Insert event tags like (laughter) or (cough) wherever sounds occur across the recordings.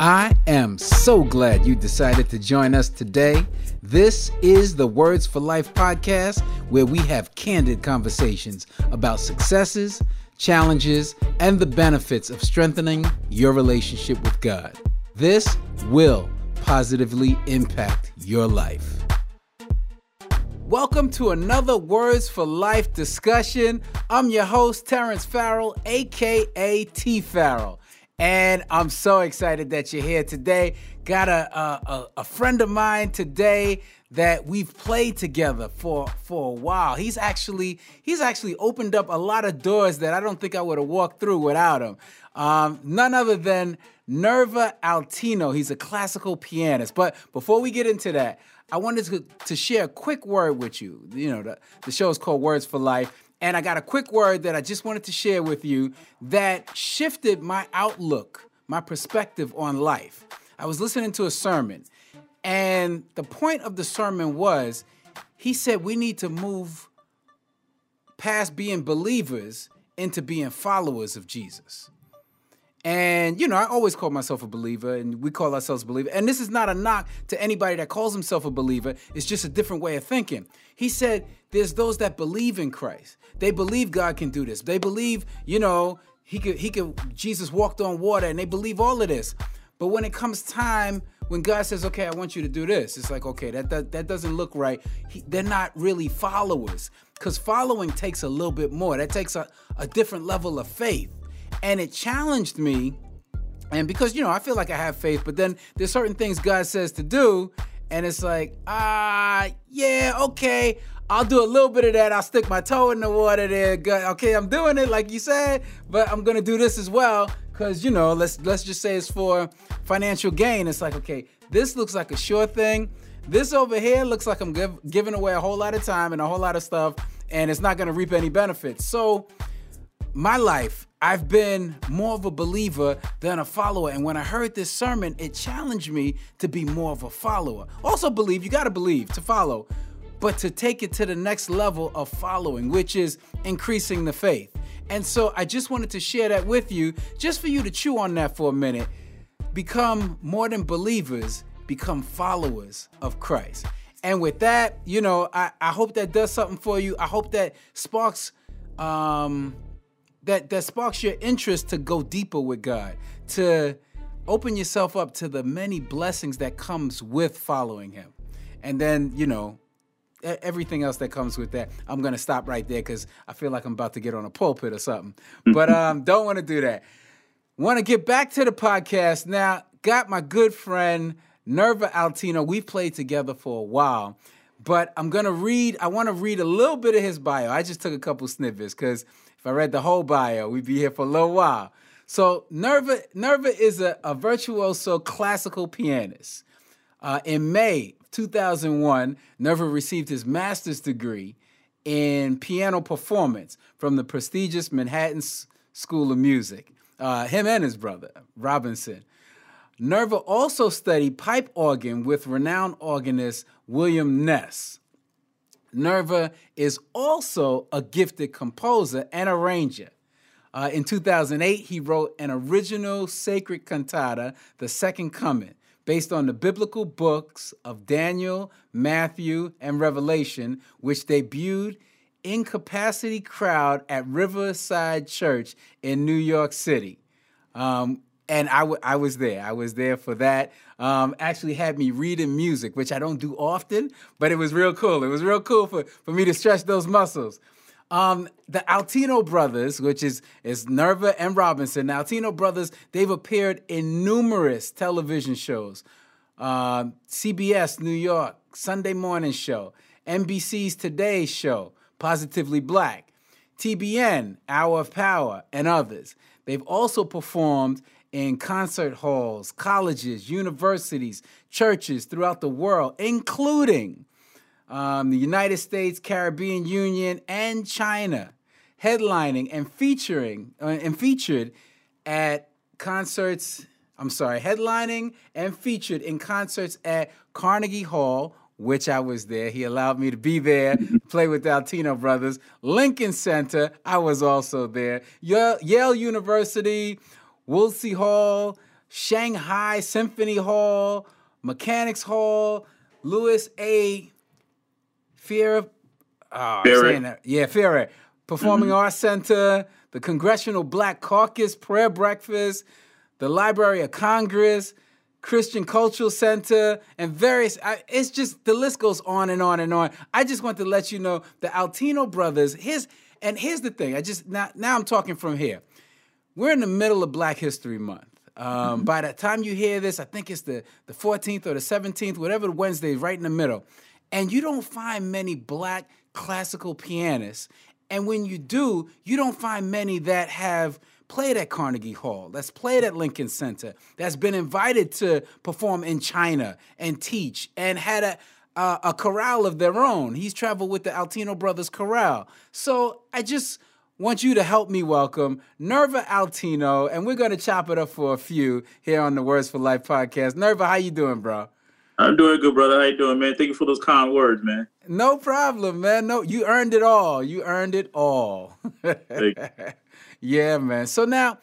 I am so glad you decided to join us today. This is the Words for Life podcast, where we have candid conversations about successes, challenges, and the benefits of strengthening your relationship with God. This will positively impact your life. Welcome to another Words for Life discussion. I'm your host, Terrence Farrell, aka T Farrell. And I'm so excited that you're here today. Got a, a, a friend of mine today that we've played together for for a while. He's actually he's actually opened up a lot of doors that I don't think I would have walked through without him. Um, none other than Nerva Altino. He's a classical pianist. But before we get into that, I wanted to, to share a quick word with you. You know, the, the show is called Words for Life. And I got a quick word that I just wanted to share with you that shifted my outlook, my perspective on life. I was listening to a sermon, and the point of the sermon was he said we need to move past being believers into being followers of Jesus. And, you know, I always call myself a believer, and we call ourselves a believer. And this is not a knock to anybody that calls himself a believer, it's just a different way of thinking. He said, There's those that believe in Christ. They believe God can do this. They believe, you know, he could, he could, Jesus walked on water, and they believe all of this. But when it comes time, when God says, okay, I want you to do this, it's like, okay, that, that, that doesn't look right. He, they're not really followers because following takes a little bit more. That takes a, a different level of faith and it challenged me. And because, you know, I feel like I have faith, but then there's certain things God says to do, and it's like, ah, uh, yeah, okay, I'll do a little bit of that. I'll stick my toe in the water there. Okay, I'm doing it like you said, but I'm gonna do this as well because you know, let's let's just say it's for financial gain. It's like, okay, this looks like a sure thing. This over here looks like I'm give, giving away a whole lot of time and a whole lot of stuff, and it's not gonna reap any benefits. So, my life I've been more of a believer than a follower. And when I heard this sermon, it challenged me to be more of a follower. Also, believe, you got to believe to follow, but to take it to the next level of following, which is increasing the faith. And so I just wanted to share that with you, just for you to chew on that for a minute. Become more than believers, become followers of Christ. And with that, you know, I, I hope that does something for you. I hope that sparks um, that that sparks your interest to go deeper with God, to open yourself up to the many blessings that comes with following him. And then, you know, everything else that comes with that. I'm going to stop right there cuz I feel like I'm about to get on a pulpit or something. (laughs) But um don't want to do that. Want to get back to the podcast now. Got my good friend Nerva Altino. We've played together for a while but I'm gonna read. I want to read a little bit of his bio. I just took a couple snippets because I read the whole bio, we'd be here for a little while. So Nerva, Nerva is a, a virtuoso classical pianist. Uh, in May 2001, Nerva received his master's degree in piano performance from the prestigious Manhattan School of Music. Uh, him and his brother, Robinson. Nerva also studied pipe organ with renowned organist William Ness. Nerva is also a gifted composer and arranger. Uh, in 2008, he wrote an original sacred cantata, The Second Coming, based on the biblical books of Daniel, Matthew, and Revelation, which debuted in capacity crowd at Riverside Church in New York City. Um, and I, w- I was there. I was there for that. Um, actually had me reading music, which I don't do often, but it was real cool. It was real cool for, for me to stretch those muscles. Um, the Altino brothers, which is is Nerva and Robinson, the Altino brothers, they've appeared in numerous television shows. Uh, CBS New York, Sunday Morning Show, NBC's Today Show, Positively Black, TBN, Hour of Power, and others. They've also performed in concert halls, colleges, universities, churches throughout the world, including um, the United States, Caribbean Union, and China, headlining and featuring uh, and featured at concerts. I'm sorry, headlining and featured in concerts at Carnegie Hall, which I was there. He allowed me to be there, (laughs) play with the Altino brothers. Lincoln Center, I was also there. Yale, Yale University, Woolsey Hall, Shanghai Symphony Hall, Mechanics Hall, Louis A. Fear. Oh, that. Yeah, Fear. Performing mm-hmm. Arts Center, the Congressional Black Caucus Prayer Breakfast, the Library of Congress, Christian Cultural Center, and various. It's just the list goes on and on and on. I just want to let you know the Altino brothers. His and here's the thing. I just now now I'm talking from here. We're in the middle of Black History Month. Um, mm-hmm. By the time you hear this, I think it's the the 14th or the 17th, whatever the Wednesday, right in the middle. And you don't find many black classical pianists. And when you do, you don't find many that have played at Carnegie Hall, that's played at Lincoln Center, that's been invited to perform in China and teach, and had a uh, a chorale of their own. He's traveled with the Altino Brothers Chorale. So I just want you to help me welcome Nerva Altino, and we're going to chop it up for a few here on the Words for Life podcast. Nerva, how you doing, bro? I'm doing good, brother. How you doing, man? Thank you for those kind words, man. No problem, man. No, you earned it all. You earned it all. (laughs) Yeah, man. So now,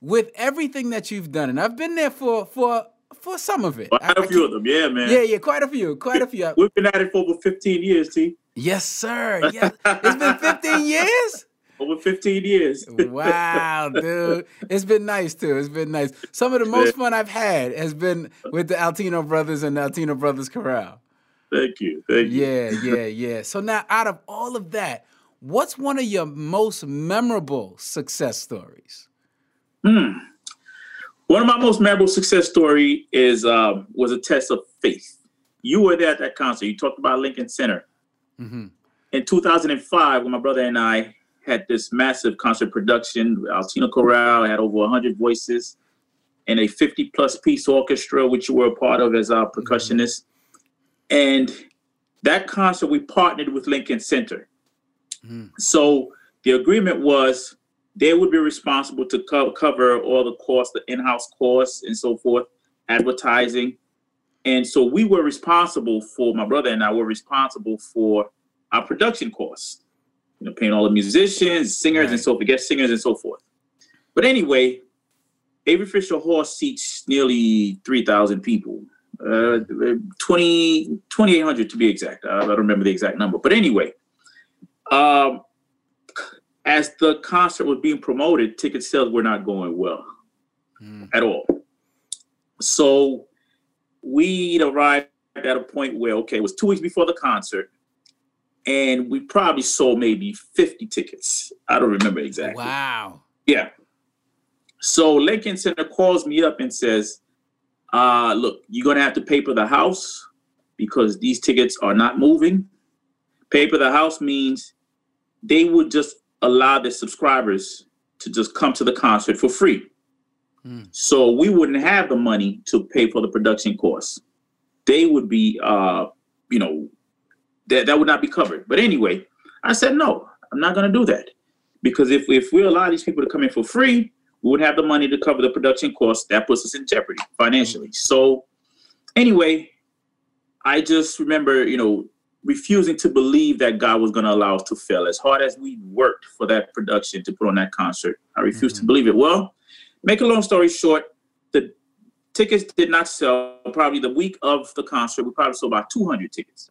with everything that you've done, and I've been there for for for some of it. Quite a few of them, yeah, man. Yeah, yeah, quite a few, quite a few. We've been at it for over 15 years, T. Yes, sir. Yeah, it's been 15 (laughs) years. Over 15 years. (laughs) wow, dude. It's been nice too. It's been nice. Some of the most fun I've had has been with the Altino brothers and the Altino brothers Chorale. Thank you. Thank you. Yeah, yeah, yeah. So now out of all of that, What's one of your most memorable success stories? Hmm. One of my most memorable success story is uh, was a test of faith. You were there at that concert. You talked about Lincoln Center. Mm-hmm. In 2005, when my brother and I had this massive concert production, Altino Chorale had over 100 voices and a 50 plus piece orchestra, which you were a part of as our percussionist. And that concert, we partnered with Lincoln Center. Mm. So the agreement was they would be responsible to co- cover all the costs, the in-house costs and so forth, advertising. And so we were responsible for my brother and I were responsible for our production costs, you know, paying all the musicians, singers, right. and so forth, guest singers and so forth. But anyway, Avery Fisher Hall seats nearly 3,000 people, uh, 20, 2,800 to be exact. I don't remember the exact number. But anyway, um, as the concert was being promoted, ticket sales were not going well mm. at all. So we'd arrived at a point where, okay, it was two weeks before the concert, and we probably sold maybe 50 tickets. I don't remember exactly. Wow. Yeah. So Lincoln Center calls me up and says, uh, look, you're going to have to paper the house because these tickets are not moving. Paper the house means they would just allow their subscribers to just come to the concert for free. Mm. So we wouldn't have the money to pay for the production costs. They would be, uh, you know, that that would not be covered. But anyway, I said no, I'm not going to do that because if if we allow these people to come in for free, we would have the money to cover the production costs. That puts us in jeopardy financially. So anyway, I just remember, you know, refusing to believe that God was going to allow us to fail. As hard as we worked for that production to put on that concert, I refused mm-hmm. to believe it. Well, make a long story short, the tickets did not sell. Probably the week of the concert, we probably sold about 200 tickets.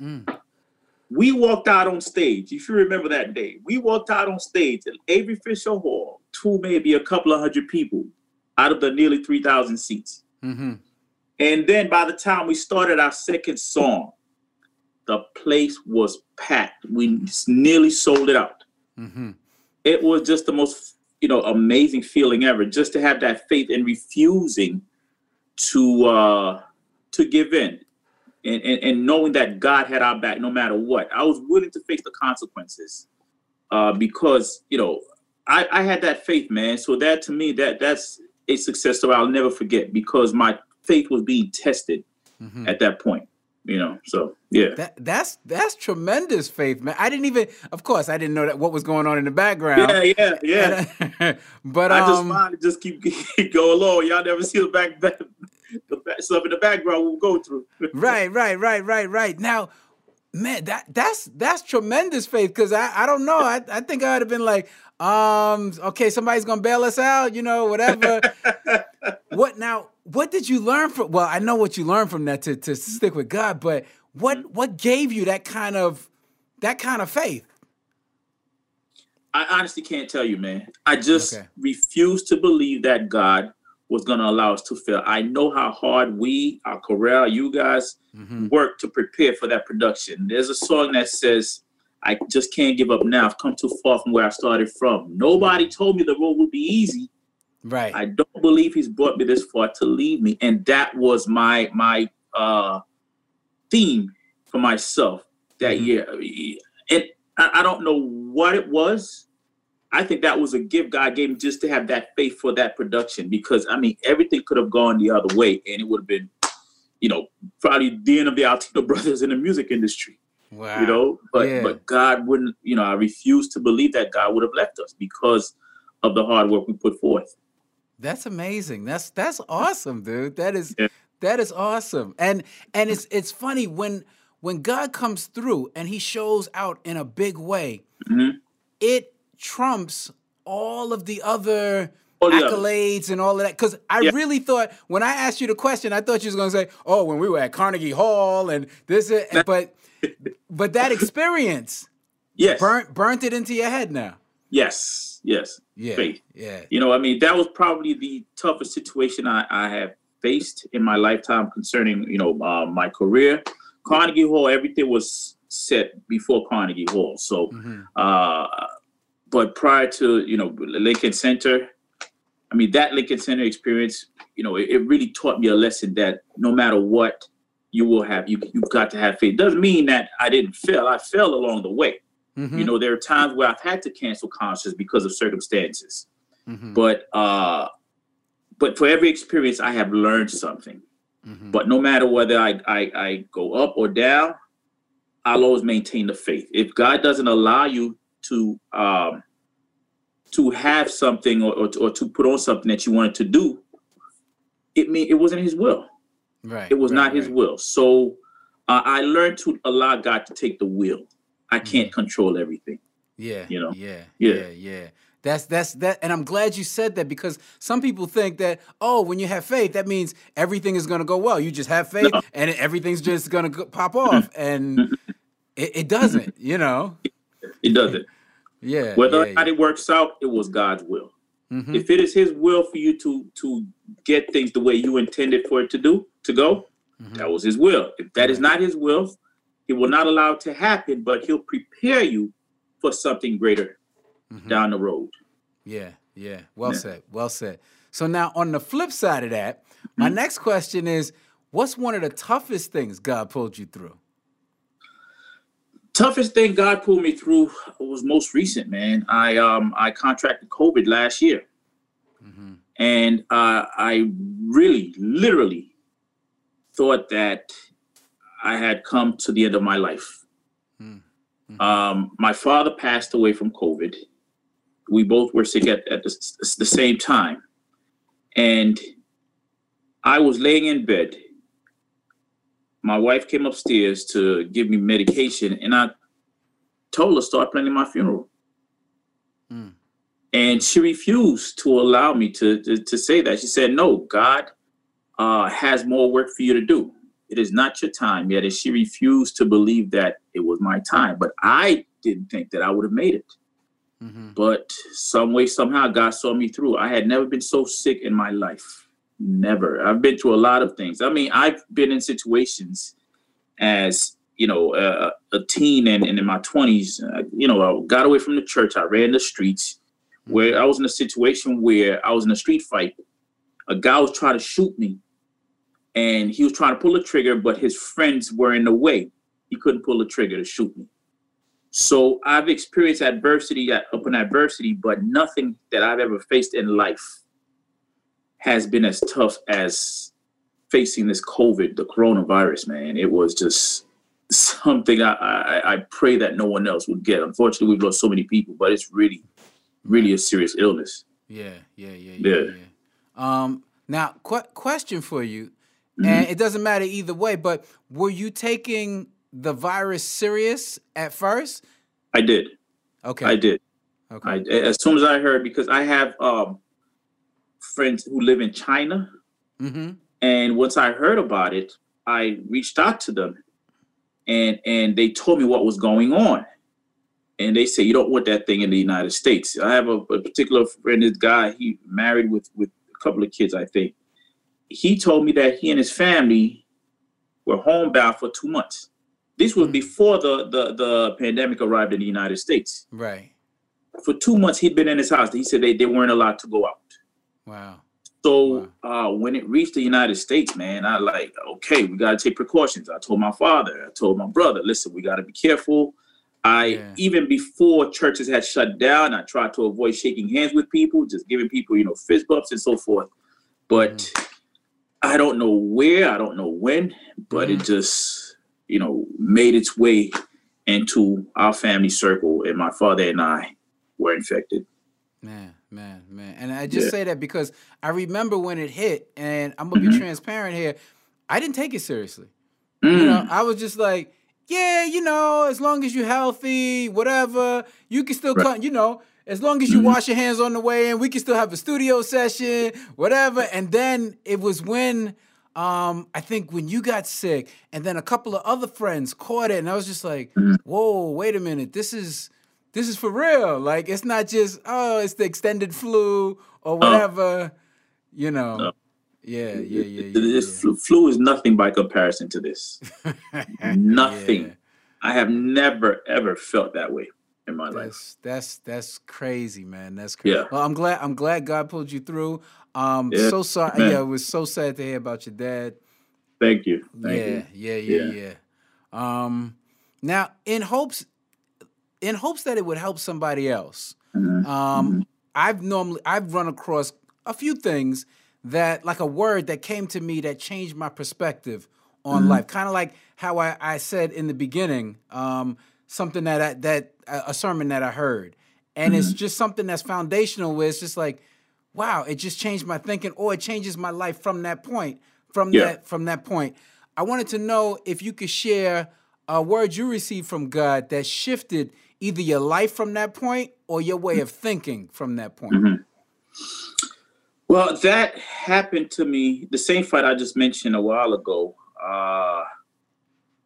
Mm. We walked out on stage. If you remember that day, we walked out on stage at Avery Fisher Hall to maybe a couple of hundred people out of the nearly 3,000 seats. Mm-hmm. And then by the time we started our second song, the place was packed. We nearly sold it out. Mm-hmm. It was just the most, you know, amazing feeling ever. Just to have that faith and refusing to uh, to give in, and, and and knowing that God had our back no matter what. I was willing to face the consequences uh, because you know I, I had that faith, man. So that to me, that that's a success story I'll never forget because my faith was being tested mm-hmm. at that point you know so yeah that, that's that's tremendous faith man i didn't even of course i didn't know that what was going on in the background yeah yeah yeah (laughs) but i um, just to just keep, (laughs) keep going along y'all never see the back, back the stuff in the background we'll go through (laughs) right right right right right now man that that's that's tremendous faith because I, I don't know I, I think i would have been like Um, okay, somebody's gonna bail us out, you know, whatever. (laughs) what now? What did you learn from? Well, I know what you learned from that to to stick with God, but what mm-hmm. what gave you that kind of that kind of faith? I honestly can't tell you, man. I just okay. refuse to believe that God was going to allow us to fail. I know how hard we, our Chorale, you guys, mm-hmm. work to prepare for that production. There's a song that says, I just can't give up now. I've come too far from where I started from. Nobody told me the road would be easy. Right. I don't believe he's brought me this far to leave me. And that was my my uh theme for myself that mm-hmm. year. And I, I don't know what it was. I think that was a gift God gave me just to have that faith for that production because I mean everything could have gone the other way and it would have been, you know, probably the end of the Altino brothers in the music industry. Wow. You know, but yeah. but God wouldn't, you know, I refuse to believe that God would have left us because of the hard work we put forth. That's amazing. That's that's awesome, dude. That is yeah. that is awesome. And and it's it's funny when when God comes through and he shows out in a big way, mm-hmm. it trumps all of the other accolades and all of that. Because I yeah. really thought when I asked you the question, I thought you was gonna say, "Oh, when we were at Carnegie Hall and this," but but that experience, (laughs) yes, burnt burnt it into your head now. Yes, yes, yeah, Faith. yeah. You know, I mean, that was probably the toughest situation I, I have faced in my lifetime concerning you know uh, my career. Carnegie Hall, everything was set before Carnegie Hall, so. Mm-hmm. Uh, but prior to you know Lincoln Center, I mean that Lincoln Center experience, you know, it, it, really taught me a lesson that no matter what you will have, you you've got to have faith. Doesn't mean that I didn't fail. I fell along the way. Mm-hmm. You know, there are times where I've had to cancel concerts because of circumstances. Mm-hmm. But uh but for every experience I have learned something. Mm-hmm. But no matter whether I, I I go up or down, I'll always maintain the faith. If God doesn't allow you to um, to have something or, or, or, to put on something that you wanted to do, it mean it wasn't His will. Right. It was right, not right. His will. So uh, I learned to allow God to take the wheel. I mm-hmm. can't mm-hmm. control everything. Yeah. You know. Yeah. Yeah. Yeah. yeah. That's that's that, and I'm glad you said that because some people think that oh, when you have faith, that means everything is going to go well. You just have faith, no. and everything's just going to pop off, and it, it doesn't. You know. It doesn't. Yeah. Whether yeah, or not yeah. it works out, it was God's will. Mm-hmm. If it is His will for you to to get things the way you intended for it to do to go, mm-hmm. that was His will. If that is not His will, He will not allow it to happen, but He'll prepare you for something greater mm-hmm. down the road. Yeah, yeah. Well yeah. said. Well said. So now on the flip side of that, my mm-hmm. next question is what's one of the toughest things God pulled you through? Toughest thing God pulled me through was most recent, man. I um I contracted COVID last year, mm-hmm. and uh, I really, literally thought that I had come to the end of my life. Mm-hmm. Um, my father passed away from COVID. We both were sick at, at the, the same time, and I was laying in bed my wife came upstairs to give me medication, and I told her start planning my funeral. Mm. And she refused to allow me to, to, to say that. She said, "No, God uh, has more work for you to do. It is not your time yet." And she refused to believe that it was my time. But I didn't think that I would have made it. Mm-hmm. But some way, somehow, God saw me through. I had never been so sick in my life. Never. I've been through a lot of things. I mean, I've been in situations as you know uh, a teen and, and in my 20s uh, you know i got away from the church. I ran the streets where i was in a situation where i was in a street fight. A guy was trying to shoot me and he was trying to pull the trigger but his friends were in the way. He couldn't pull the trigger to shoot me. So i've experienced adversity upon adversity but nothing that i've ever faced in life has been as tough as facing this COVID, the coronavirus, man. It was just something I, I, I pray that no one else would get. Unfortunately, we've lost so many people, but it's really, really a serious illness. Yeah, yeah, yeah, yeah. yeah. yeah. Um, now, qu- question for you, mm-hmm. and it doesn't matter either way, but were you taking the virus serious at first? I did. Okay. I did. Okay. I, as soon as I heard, because I have um, friends who live in China, mm-hmm. and once I heard about it, I reached out to them, and and they told me what was going on, and they say you don't want that thing in the United States. I have a, a particular friend, this guy, he married with with a couple of kids, I think. He told me that he and his family were homebound for two months. This was mm-hmm. before the, the the pandemic arrived in the United States. Right. For two months, he'd been in his house. He said they, they weren't allowed to go out. Wow. So wow. Uh, when it reached the United States, man, I like, okay, we got to take precautions. I told my father, I told my brother, listen, we got to be careful. I yeah. even before churches had shut down, I tried to avoid shaking hands with people, just giving people, you know, fist bumps and so forth. But mm. I don't know where, I don't know when, but mm. it just, you know, made its way into our family circle, and my father and I were infected. Man, man, man. And I just yeah. say that because I remember when it hit, and I'm gonna mm-hmm. be transparent here. I didn't take it seriously. Mm. You know, mm. I was just like, yeah, you know, as long as you're healthy, whatever, you can still right. come, you know, as long as you mm-hmm. wash your hands on the way in, we can still have a studio session, whatever. And then it was when um, I think when you got sick, and then a couple of other friends caught it, and I was just like, mm-hmm. whoa, wait a minute, this is this is for real. Like it's not just, oh, it's the extended flu or whatever, you know. Yeah, yeah, yeah. yeah, this yeah. flu is nothing by comparison to this. (laughs) nothing. Yeah. I have never ever felt that way in my that's, life. That's that's crazy, man. That's crazy. Yeah. Well, I'm glad I'm glad God pulled you through. Um yeah. so sorry. Man. Yeah, it was so sad to hear about your dad. Thank you. Thank yeah, you. yeah, yeah, yeah, yeah. Um now in hopes in hopes that it would help somebody else. Mm-hmm. Um mm-hmm. I've normally I've run across a few things that like a word that came to me that changed my perspective on mm-hmm. life. Kind of like how I, I said in the beginning, um, something that I, that a sermon that I heard, and mm-hmm. it's just something that's foundational. Where it's just like, wow, it just changed my thinking, or it changes my life from that point. From yeah. that from that point, I wanted to know if you could share a word you received from God that shifted either your life from that point or your way of thinking from that point. Mm-hmm. Well, that happened to me, the same fight I just mentioned a while ago. Uh,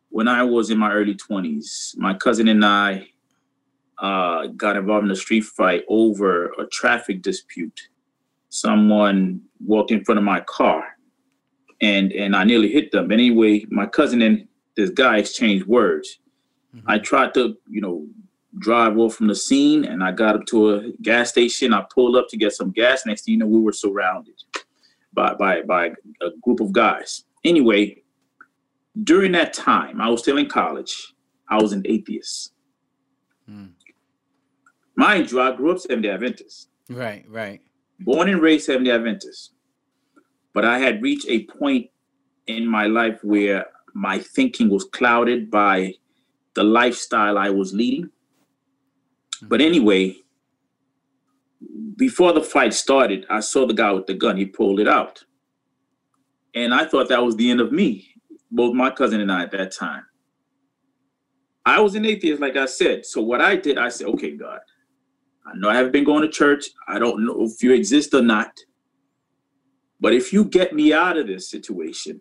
when I was in my early 20s, my cousin and I uh, got involved in a street fight over a traffic dispute. Someone walked in front of my car and, and I nearly hit them. Anyway, my cousin and this guy exchanged words. Mm-hmm. I tried to, you know, drive off from the scene and I got up to a gas station. I pulled up to get some gas. Next thing you know, we were surrounded by by by a group of guys. Anyway, during that time, I was still in college. I was an atheist. Hmm. Mind you, I grew up Seventh Day Adventist. Right, right. Born and raised Seventh Day Adventist. But I had reached a point in my life where my thinking was clouded by the lifestyle I was leading but anyway, before the fight started, I saw the guy with the gun. He pulled it out. And I thought that was the end of me, both my cousin and I at that time. I was an atheist, like I said. So what I did, I said, okay, God, I know I haven't been going to church. I don't know if you exist or not. But if you get me out of this situation,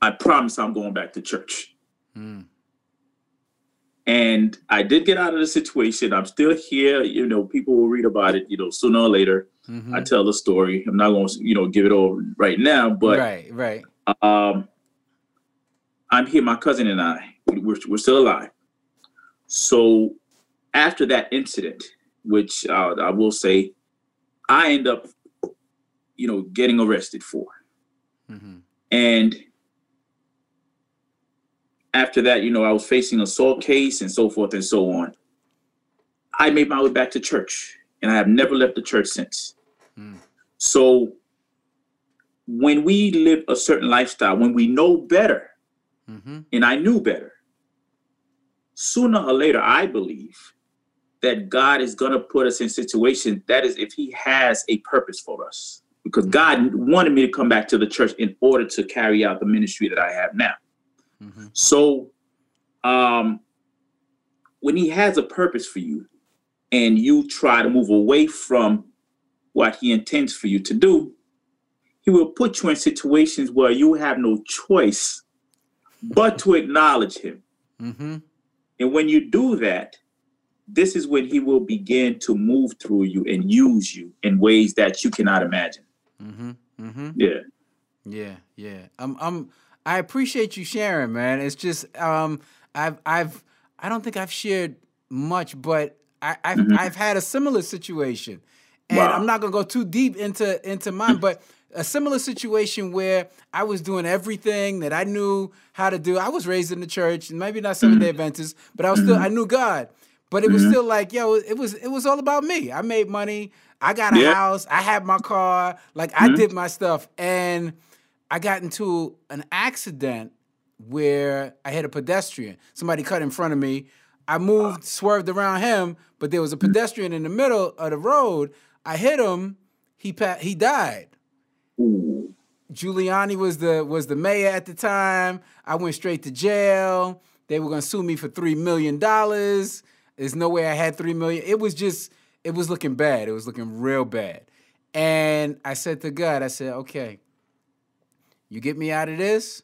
I promise I'm going back to church. Mm. And I did get out of the situation. I'm still here. You know, people will read about it, you know, sooner or later. Mm-hmm. I tell the story. I'm not going to, you know, give it over right now, but right, right. Um, I'm here. My cousin and I, we're, we're still alive. So after that incident, which uh, I will say, I end up, you know, getting arrested for. Mm-hmm. And after that, you know, I was facing a assault case and so forth and so on. I made my way back to church, and I have never left the church since. Mm. So when we live a certain lifestyle, when we know better, mm-hmm. and I knew better, sooner or later, I believe that God is going to put us in situations that is if He has a purpose for us. Because mm-hmm. God wanted me to come back to the church in order to carry out the ministry that I have now. Mm-hmm. So, um, when he has a purpose for you, and you try to move away from what he intends for you to do, he will put you in situations where you have no choice but to acknowledge him. Mm-hmm. And when you do that, this is when he will begin to move through you and use you in ways that you cannot imagine. Mm-hmm. Mm-hmm. Yeah. Yeah, yeah. I'm I'm I appreciate you sharing, man. It's just um I've I've I don't think I've shared much, but I, I've Mhm. I've had a similar situation. And Wow. I'm not gonna go too deep into into mine, but a similar situation where I was doing everything that I knew how to do. I was raised in the church, and maybe not Seventh Day Adventist, but I was still I knew God. But it was Mhm. still like, yo, it was it was all about me. I made money. I got a Yeah. house. I had my car. Like I did my stuff, and I got into an accident where I hit a pedestrian. Somebody cut in front of me. I moved, swerved around him, but there was a pedestrian in the middle of the road. I hit him. He pa- he died. Giuliani was the was the mayor at the time. I went straight to jail. They were gonna sue me for three million dollars. There's no way I had three million. It was just it was looking bad. It was looking real bad. And I said to God, I said, okay, you get me out of this.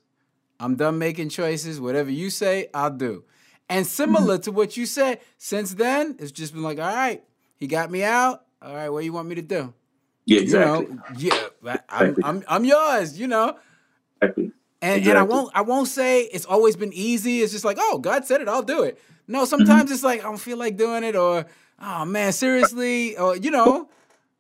I'm done making choices. Whatever you say, I'll do. And similar (laughs) to what you said, since then, it's just been like, all right, he got me out. All right, what do you want me to do? Yeah, exactly. You know, yeah, I'm, I'm, I'm yours, you know. exactly. And, and I won't I won't say it's always been easy. It's just like, oh, God said it, I'll do it. No, mm-hmm. sometimes it's like I don't feel like doing it, or oh man, seriously, or you know,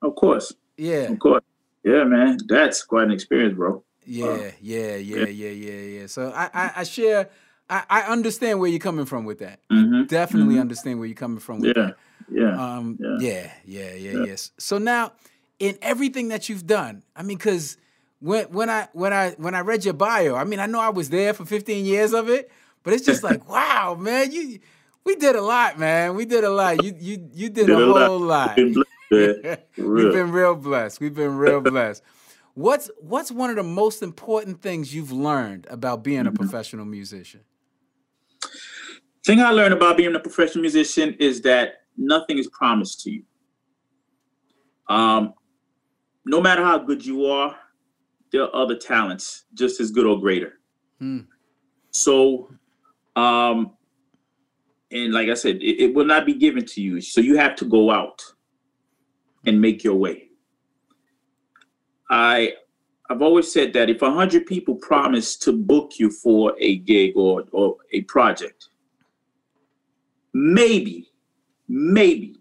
Of course. yeah, Of course. Yeah, man. That's quite an experience, bro. Yeah, yeah, yeah, yeah, yeah, yeah. So I I, I share. I, I understand where you're coming from with that. Mm-hmm. Definitely understand where you're coming from with Yeah. that. Yeah. Um, Yeah. yeah, yeah, yeah, Yeah. yes. So now, in everything that you've done, I mean, because when when I when I when I read your bio, I mean, I know I was there for 15 years of it, but it's just like, (laughs) wow, man, you we did a lot, man. We did a lot. You you you did, Did a a whole lot. Been blessed, man. (laughs) For We've been real blessed. We've been real blessed. What's what's one of the most important things you've learned about being a Mm-hmm. professional musician? thing I learned about being a professional musician is that nothing is promised to you. Um, no matter how good you are, there are other talents just as good or greater. Hmm. So, um, and like I said, it, it will not be given to you. So you have to go out and make your way. I I've always said that if a hundred people promise to book you for a gig or or a project, maybe, maybe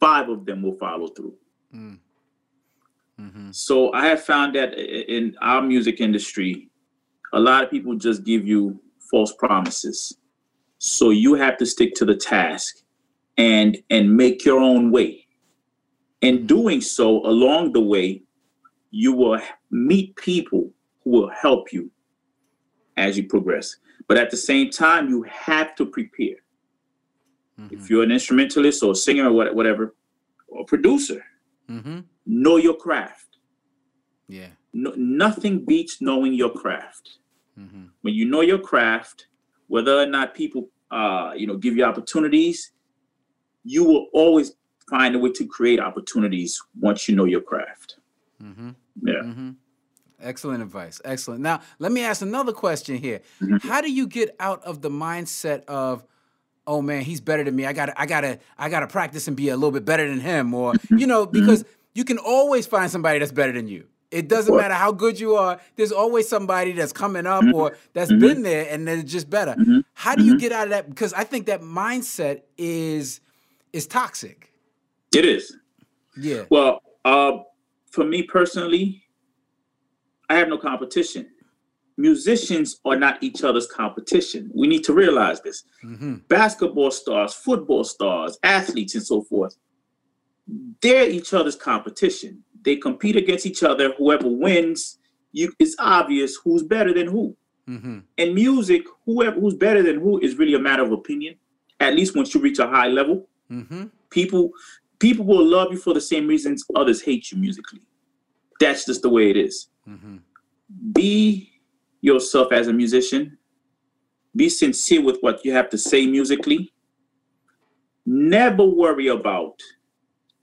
five of them will follow through. Mm. hmm So I have found that in our music industry, a lot of people just give you false promises. So you have to stick to the task and and make your own way. In doing so, along the way, you will meet people who will help you as you progress. But at the same time, you have to prepare. If you're an instrumentalist or a singer or whatever, or producer, hmm know your craft. Yeah. No, nothing beats knowing your craft. hmm When you know your craft, whether or not people, uh, you know, give you opportunities, you will always find a way to create opportunities once you know your craft. hmm Yeah. hmm Excellent advice. Excellent. Now, let me ask another question here. Mhm. How do you get out of the mindset of, oh man, he's better than me. I gotta, I gotta, I gotta practice and be a little bit better than him, or you know, because you can always find somebody that's better than you. It doesn't matter how good you are. There's always somebody that's coming up or that's been there and they're just better. How do you get out of that? Because I think that mindset is is toxic. It is. Yeah. Well, uh, for me personally, I have no competition. Musicians are not each other's competition. We need to realize this. hmm basketball stars, football stars, athletes, and so forth, they're each other's competition. They compete against each other. Whoever wins, you it's obvious who's better than who. hmm In music, whoever who's better than who is really a matter of opinion. At least once you reach a high level, hmm people people will love you for the same reasons others hate you musically. That's just the way it is. hmm Be yourself as a musician. Be sincere with what you have to say musically. never worry about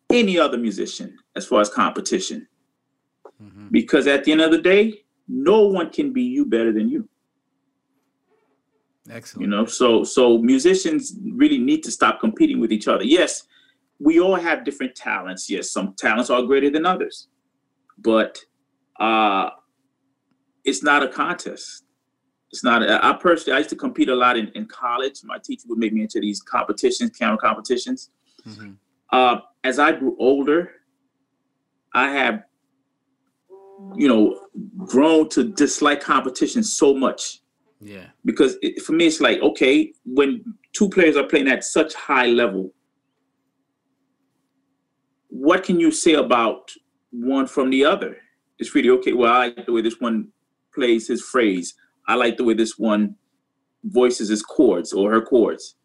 any other musician as far as competition. Mm-hmm. Because at the end of the day, no one can be you better than you. Excellent. You know, so so musicians really need to stop competing with each other. Yes, we all have different talents. Yes, some talents are greater than others. But uh it's not a contest. It's not. A, I personally, I used to compete a lot in, in college. My teacher would make me into these competitions, camera competitions. Mm-hmm. Uh, as I grew older, I have, you know, grown to dislike competition so much. Yeah. Because it, for me, it's like okay, when two players are playing at such high level, what can you say about one from the other? It's really okay. Well, I like the way this one plays his phrase. I like the way this one voices his chords or her chords.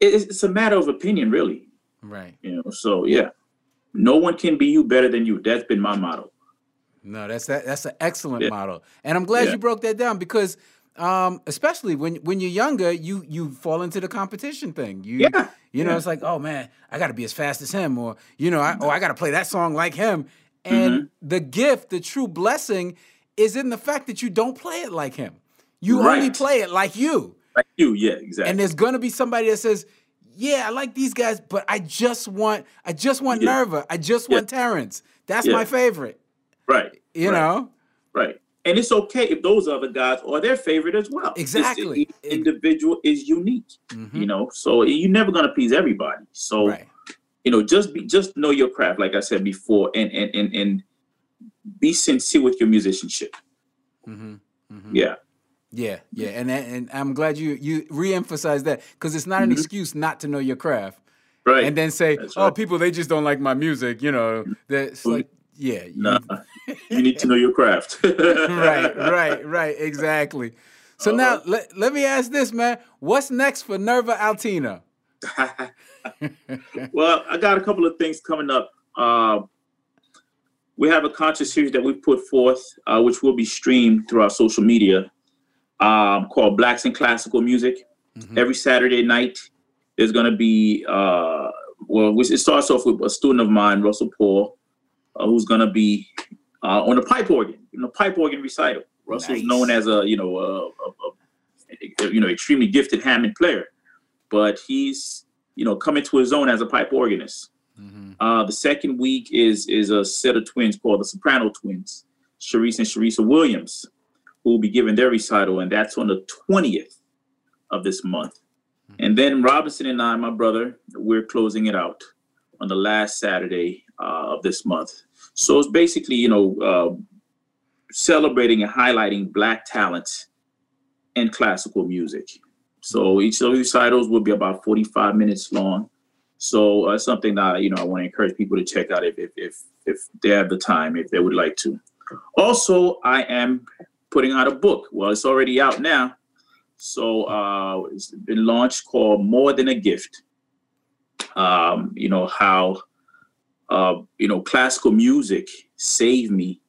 It's, it's a matter of opinion, really. Right. You know. So yeah, no one can be you better than you. That's been my motto. No, that's that. That's an excellent yeah. motto, and I'm glad yeah. you broke that down because, um, especially when when you're younger, you you fall into the competition thing. You yeah. You know, yeah. it's like, oh man, I got to be as fast as him, or you know, I, oh I got to play that song like him. And mm-hmm. the gift, the true blessing, is in the fact that you don't play it like him. You right. only play it like you. Like you, yeah, exactly. And there's gonna be somebody that says, "Yeah, I like these guys, but I just want, I just want yeah. Nerva. I just want yeah. Terrence. That's my favorite." Right. You right. know. Right. And it's okay if those other guys are their favorite as well. Exactly. Each individual is unique. Mm-hmm. You know, so you're never gonna please everybody. So. Right. You know, just be, just know your craft, like I said before, and and and and be sincere with your musicianship. Mm-hmm. Mm-hmm. Yeah. Yeah, yeah, and and I'm glad you you reemphasize that because it's not an mm-hmm. excuse not to know your craft, right? And then say, That's "Oh, right. people they just don't like my music," you know. That's like, yeah, nah, you need to know your craft. (laughs) right, (laughs) right, right, exactly. So uh, now let, let me ask this, man. What's next for Nerva Altino? (laughs) well, I got a couple of things coming up. Uh, we have a concert series that we put forth, uh, which will be streamed through our social media, um, called Blacks in Classical Music. Mm-hmm. Every Saturday night, there's going to be, uh, well, it starts off with a student of mine, Russell Paul, uh, who's going to be uh, on the pipe organ, you know, pipe organ recital. Russell's nice. known as a, you know, a, a, a, you know, extremely gifted Hammond player, but he's, you know, coming to his own as a pipe organist. Mm-hmm. Uh, the second week is is a set of twins called the Soprano Twins, Sharice and Sharisa Williams, who will be giving their recital, and that's on the 20th of this month. Mm-hmm. And then Robinson and I, my brother, we're closing it out on the last Saturday uh, of this month. So it's basically, you know, uh, celebrating and highlighting Black talent in classical music. So each of these recitals will be about 45 minutes long. So uh, something that you know I want to encourage people to check out if, if if if they have the time, if they would like to. Also, I am putting out a book. Well, it's already out now. So uh, it's been launched called More Than a Gift. Um, you know how uh, you know classical music saved me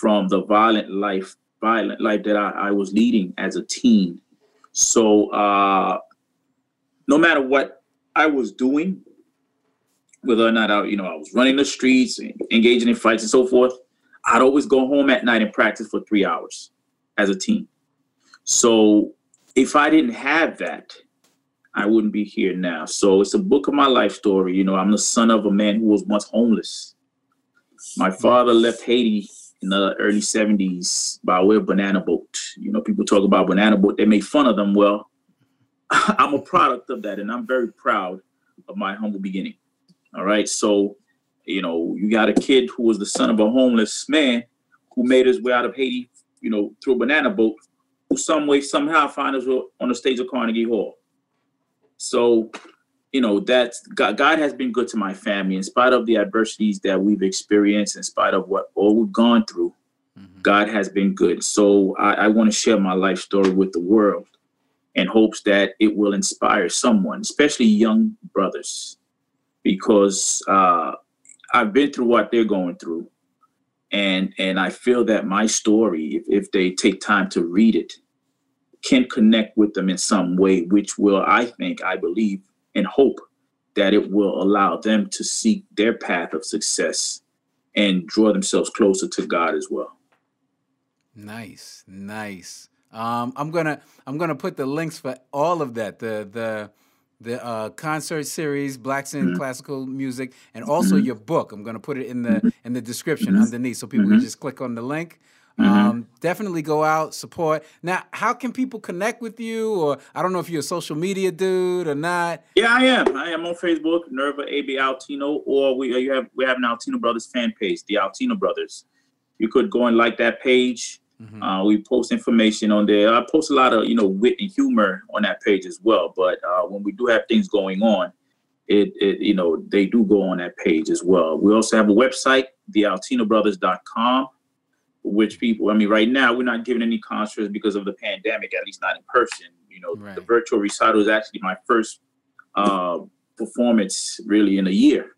from the violent life, violent life that I, I was leading as a teen. So uh, no matter what I was doing, whether or not I, you know, I was running the streets, engaging in fights and so forth, I'd always go home at night and practice for three hours as a team. So if I didn't have that, I wouldn't be here now. So it's a book of my life story. You know, I'm the son of a man who was once homeless. My father left Haiti in the early 70s by way of banana boat. You know, people talk about banana boat, they make fun of them. Well, (laughs) I'm a product of that, and I'm very proud of my humble beginning. All right, so you know, you got a kid who was the son of a homeless man who made his way out of Haiti, you know, through a banana boat, who some way somehow found his on the stage of Carnegie Hall. So, you know, that's God, God has been good to my family in spite of the adversities that we've experienced, in spite of what all we've gone through. Mm-hmm. God has been good. So I, I want to share my life story with the world in hopes that it will inspire someone, especially young brothers, because uh, I've been through what they're going through, and and I feel that my story, if, if they take time to read it, can connect with them in some way, which will, I think, I believe and hope, that it will allow them to seek their path of success and draw themselves closer to God as well. Nice, nice. Um, I'm gonna I'm gonna put the links for all of that. The the the uh, concert series, Blacks in mm-hmm. Classical Music, and also mm-hmm. your book. I'm gonna put it in the mm-hmm. in the description mm-hmm. underneath, so people can mm-hmm. just click on the link. Mm-hmm. Um, definitely go out, support. Now, how can people connect with you? Or I don't know if you're a social media dude or not. Yeah, I am. I am on Facebook, Nerva AB Altino, or we uh, you have we have an Altino Brothers fan page, the Altino Brothers. You could go and like that page. Mm-hmm. Uh, we post information on there. I post a lot of you know wit and humor on that page as well. But uh, when we do have things going on, it, it you know they do go on that page as well. We also have a website, thealtinobrothers.com which people, I mean, right now we're not giving any concerts because of the pandemic, at least not in person. You know, right. the virtual recital is actually my first uh, performance really in a year.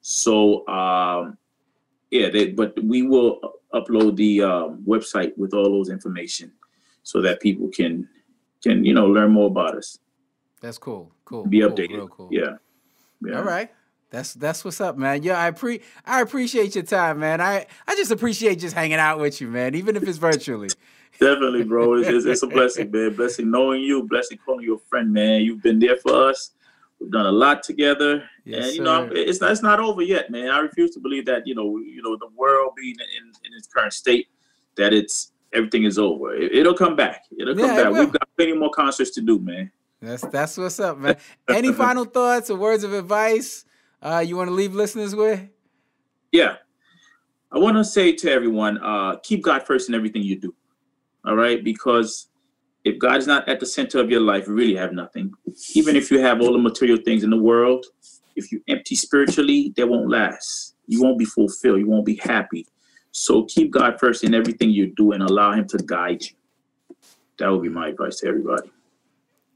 So, um, yeah, they, but we will upload the um, website with all those information so that people can can you know learn more about us. That's cool. Cool. Be cool, updated. Cool. Yeah. yeah. All right. That's that's what's up, man. Yeah, I pre I appreciate your time, man. I I just appreciate just hanging out with you, man, even if it's virtually. (laughs) Definitely, bro. It's, it's, it's, a blessing, man. Blessing knowing you, blessing calling you a friend, man. You've been there for us. We've done a lot together, yes, and you know it's not it's not over yet, man. I refuse to believe that you know you know the world being in, in its current state that it's everything is over. It, will come back. It'll come yeah, back. It We've got plenty more concerts to do, man. That's that's what's up, man. Any (laughs) final thoughts or words of advice? Uh, you want to leave listeners with? Yeah. I want to say to everyone, uh, keep God first in everything you do. All right? Because if God is not at the center of your life, you really have nothing. Even if you have all the material things in the world, if you empty spiritually, they won't last. You won't be fulfilled. You won't be happy. So keep God first in everything you do and allow Him to guide you. That would be my advice to everybody.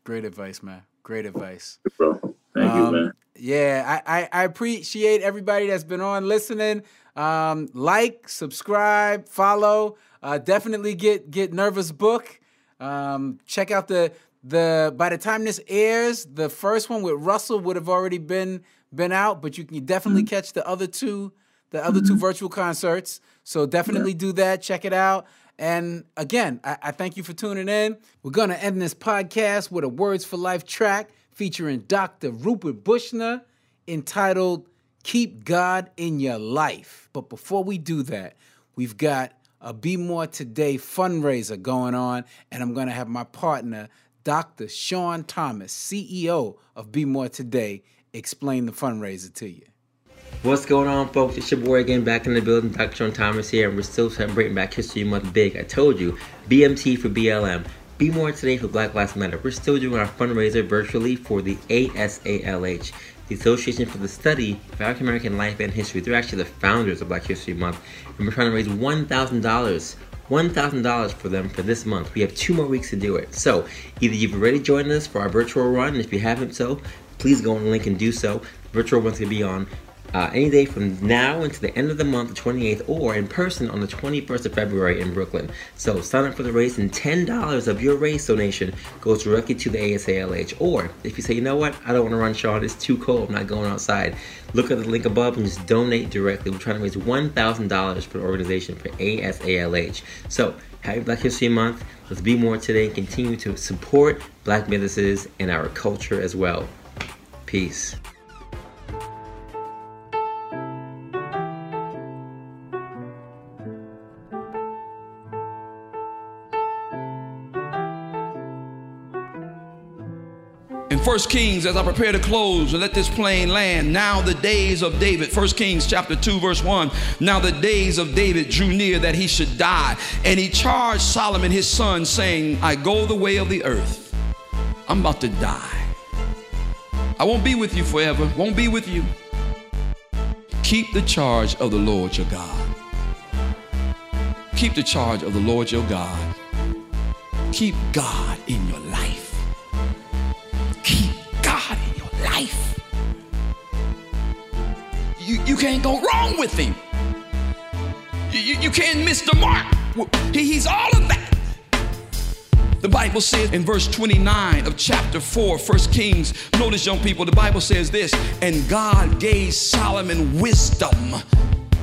Great advice, man. Great advice. Bro. Thank um, you, man. Yeah, I, I, I, appreciate everybody that's been on listening. Um, like, subscribe, follow. Uh, definitely get get Nerva's book. Um, check out the the by the time this airs, the first one with Russell would have already been been out, but you can definitely mm-hmm. catch the other two the other two mm-hmm. virtual concerts. So definitely yeah. do that. Check it out. And again, I, I thank you for tuning in. We're gonna end this podcast with a Words for Life track featuring Dr. Rupert Bushner entitled Keep God in Your Life. But before we do that, we've got a Be More Today fundraiser going on, and I'm going to have my partner, Dr. Sean Thomas, CEO of Be More Today, explain the fundraiser to you. What's going on, folks? It's your boy again back in the building, Dr. Sean Thomas here, and we're still celebrating Black History Month big. I told you, BMT for BLM. Be More Today for Black Lives Matter. We're still doing our fundraiser virtually for the ASALH, the Association for the Study of African American Life and History. They're actually the founders of Black History Month, and we're trying to raise $1,000. $1,000 for them for this month. We have two more weeks to do it. So, either you've already joined us for our virtual run, and if you haven't so, please go on the link and do so. The virtual run's to be on uh, any day from now until the end of the month, the 28th, or in person on the 21st of February in Brooklyn. So sign up for the race, and $10 of your race donation goes directly to the ASALH. Or if you say, you know what, I don't want to run Sean, it's too cold, I'm not going outside, look at the link above and just donate directly. We're trying to raise $1,000 for the organization for ASALH. So happy Black History Month. Let's be more today and continue to support black businesses and our culture as well. Peace. First Kings, as I prepare to close and let this plane land, now the days of David, First Kings chapter 2, verse 1. Now the days of David drew near that he should die. And he charged Solomon his son, saying, I go the way of the earth. I'm about to die. I won't be with you forever, won't be with you. Keep the charge of the Lord your God. Keep the charge of the Lord your God. Keep God in your life. You, can't go wrong with him. You, you, you can't miss the mark. He, he's all of that. The Bible says in verse 29 of chapter 4, 1 Kings, notice, young people, the Bible says this, and God gave Solomon wisdom,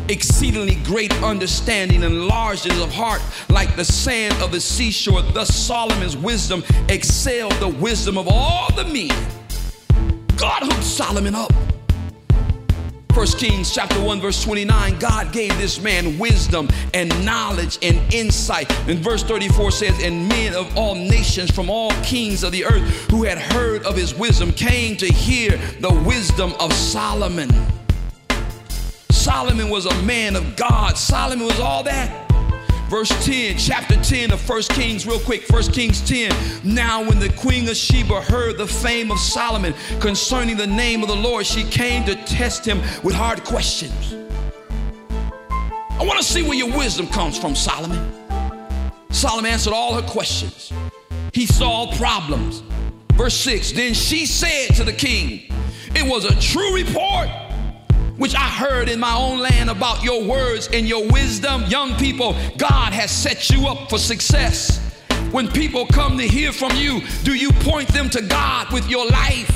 exceedingly great understanding, and largeness of heart, like the sand of the seashore. Thus Solomon's wisdom excelled the wisdom of all the men. God hooked Solomon up. 1 Kings chapter 1 verse 29 God gave this man wisdom and knowledge and insight. And verse 34 says and men of all nations from all kings of the earth who had heard of his wisdom came to hear the wisdom of Solomon. Solomon was a man of God. Solomon was all that verse 10, chapter 10 of 1 Kings, real quick, 1 Kings 10. Now, when the queen of Sheba heard the fame of Solomon concerning the name of the Lord, she came to test him with hard questions. I want to see where your wisdom comes from, Solomon. Solomon answered all her questions. He solved problems. Verse 6 Then she said to the king, It was a true report which I heard in my own land about your words and your wisdom. Young people, God has set you up for success. When people come to hear from you, do you point them to God with your life?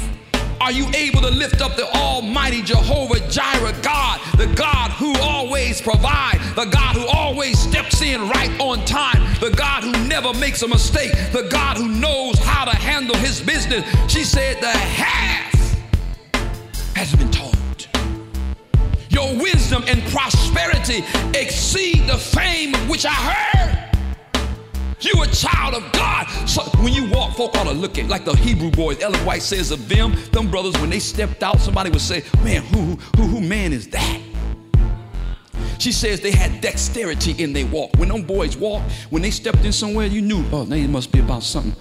Are you able to lift up the Almighty Jehovah Jireh God, the God who always provides, the God who always steps in right on time, the God who never makes a mistake, the God who knows how to handle his business? She said, The half has been told your wisdom and prosperity exceed the fame of which I heard. You a child of God. So when you walk, folk ought to look at like the Hebrew boys. Ellen White says of them, them brothers, when they stepped out, somebody would say, Man, who who who man is that? She says they had dexterity in their walk. When them boys walked, when they stepped in somewhere, you knew, oh, they must be about something.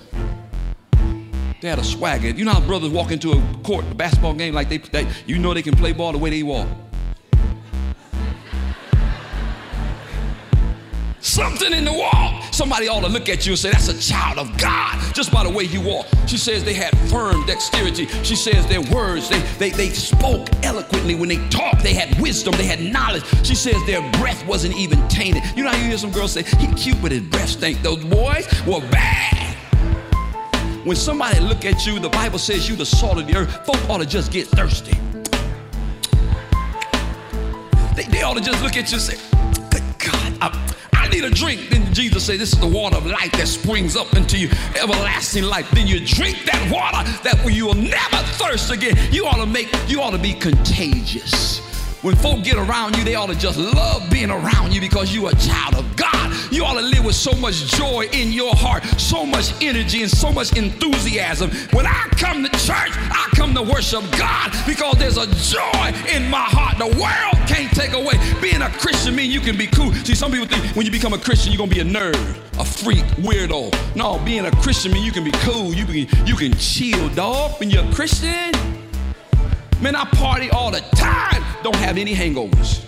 They had a swagger. You know how brothers walk into a court, a basketball game, like they, they you know they can play ball the way they walk. Something in the wall. Somebody ought to look at you and say, That's a child of God, just by the way you walk. She says they had firm dexterity. She says their words, they, they, they spoke eloquently. When they talked, they had wisdom, they had knowledge. She says their breath wasn't even tainted. You know how you hear some girls say, He cute, but his breath stink. Those boys were bad. When somebody look at you, the Bible says you the salt of the earth. Folk ought to just get thirsty. They, they ought to just look at you and say, need a drink. Then Jesus said, This is the water of life that springs up into you, everlasting life. Then you drink that water that you will never thirst again. You ought to make, you ought to be contagious. When folk get around you, they ought to just love being around you because you're a child of God. You ought to live with so much joy in your heart, so much energy, and so much enthusiasm. When I come to church, I come to worship God because there's a joy in my heart. The world can't take away. Being a Christian means you can be cool. See, some people think when you become a Christian, you're gonna be a nerd, a freak, weirdo. No, being a Christian means you can be cool. You can you can chill, dog. When you're a Christian, Man, I party all the time, don't have any hangovers.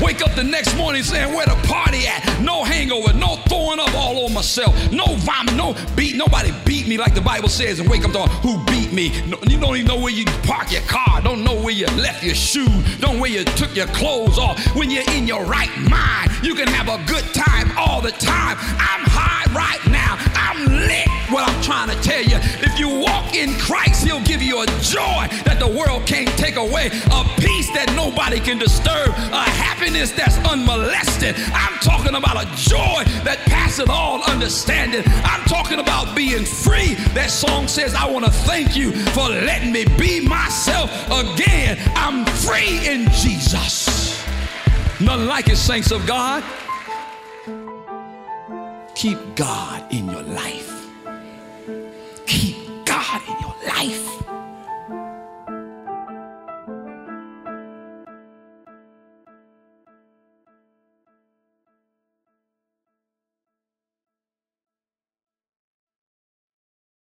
Wake up the next morning saying, Where the party at? No hangover, no throwing up all over myself, no vomit, no beat. Nobody beat me like the Bible says, and wake up to who beat me. No, you don't even know where you park your car, don't know where you left your shoe, don't know where you took your clothes off. When you're in your right mind, you can have a good time all the time. I'm high right now, I'm lit. What I'm trying to tell you, if you walk in Christ, He'll give you a joy that the world can't take away, a peace that nobody can disturb, a happiness that's unmolested. I'm talking about a joy that passeth all understanding. I'm talking about being free. That song says, I want to thank you for letting me be myself again. I'm free in Jesus. None like it, saints of God. Keep God in your life. God, in your life.